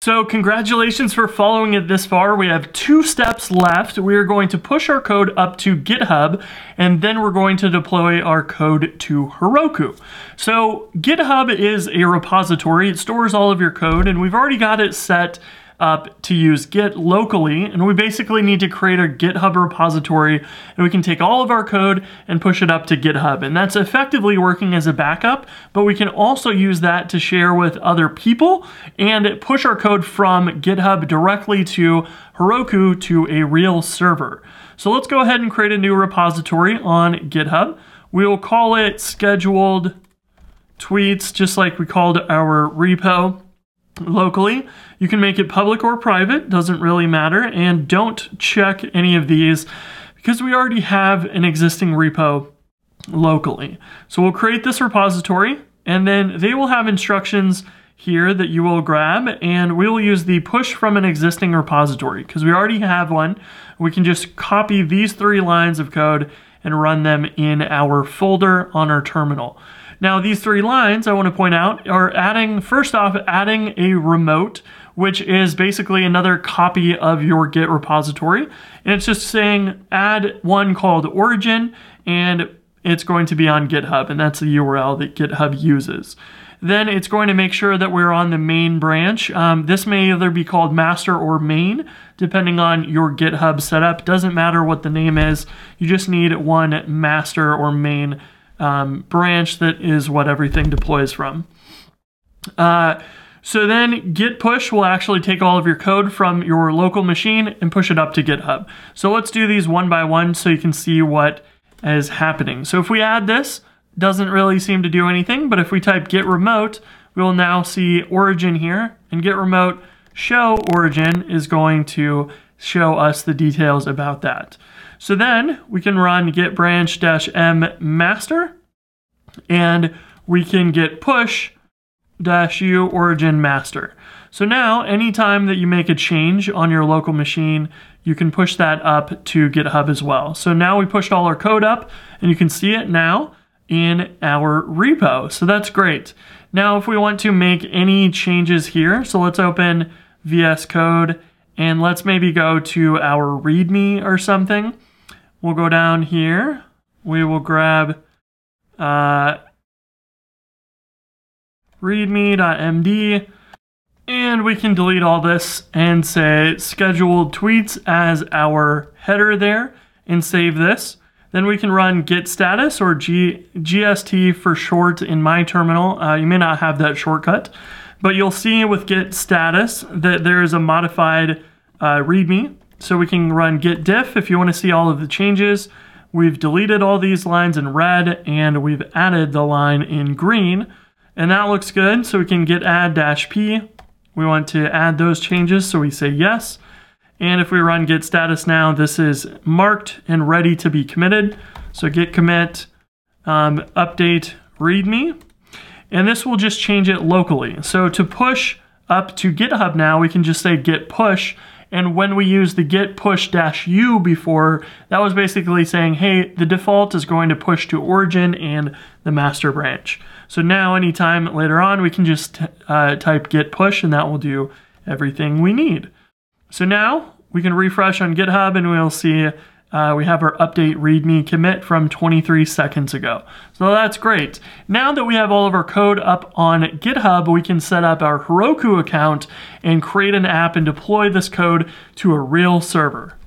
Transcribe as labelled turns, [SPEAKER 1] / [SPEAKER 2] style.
[SPEAKER 1] So congratulations for following it this far. We have two steps left. We are going to push our code up to GitHub, and then we're going to deploy our code to Heroku. So GitHub is a repository. It stores all of your code, and we've already got it set up to use Git locally, and we basically need to create a GitHub repository, and we can take all of our code and push it up to GitHub, and that's effectively working as a backup, but we can also use that to share with other people and push our code from GitHub directly to Heroku to a real server. So let's go ahead and create a new repository on GitHub. We'll call it scheduled tweets, just like we called our repo locally. You can make it public or private, doesn't really matter. And don't check any of these because we already have an existing repo locally. So we'll create this repository and then they will have instructions here that you will grab and we will use the push from an existing repository because we already have one. We can just copy these three lines of code and run them in our folder on our terminal. Now, these three lines I want to point out are adding, first off, adding a remote, which is basically another copy of your Git repository. And it's just saying add one called origin, and it's going to be on GitHub, and that's the URL that GitHub uses. Then it's going to make sure that we're on the main branch. Um, this may either be called master or main, depending on your GitHub setup. Doesn't matter what the name is. You just need one master or main um, branch that is what everything deploys from. Uh, so then git push will actually take all of your code from your local machine and push it up to GitHub. So let's do these one by one so you can see what is happening. So if we add this, doesn't really seem to do anything, but if we type git remote, we will now see origin here, and git remote show origin is going to show us the details about that. So then we can run git branch dash m master and we can git push dash u origin master. So now anytime that you make a change on your local machine, you can push that up to GitHub as well. So now we pushed all our code up and you can see it now in our repo. So that's great. Now if we want to make any changes here, so let's open VS Code and let's maybe go to our README or something. We'll go down here. We will grab uh, readme.md and we can delete all this and say scheduled tweets as our header there and save this. Then we can run git status or G, GST for short in my terminal. Uh, you may not have that shortcut, but you'll see with git status that there is a modified uh, readme. So we can run git diff if you want to see all of the changes. We've deleted all these lines in red and we've added the line in green. And that looks good. So we can git add dash p. We want to add those changes. So we say yes. And if we run git status now, this is marked and ready to be committed. So git commit um, update readme. And this will just change it locally. So to push up to GitHub now, we can just say git push. And when we use the git push dash u before, that was basically saying, hey, the default is going to push to origin and the master branch. So now anytime later on, we can just uh, type git push and that will do everything we need. So now we can refresh on GitHub and we'll see uh, we have our update readme commit from 23 seconds ago. So that's great. Now that we have all of our code up on GitHub, we can set up our Heroku account and create an app and deploy this code to a real server.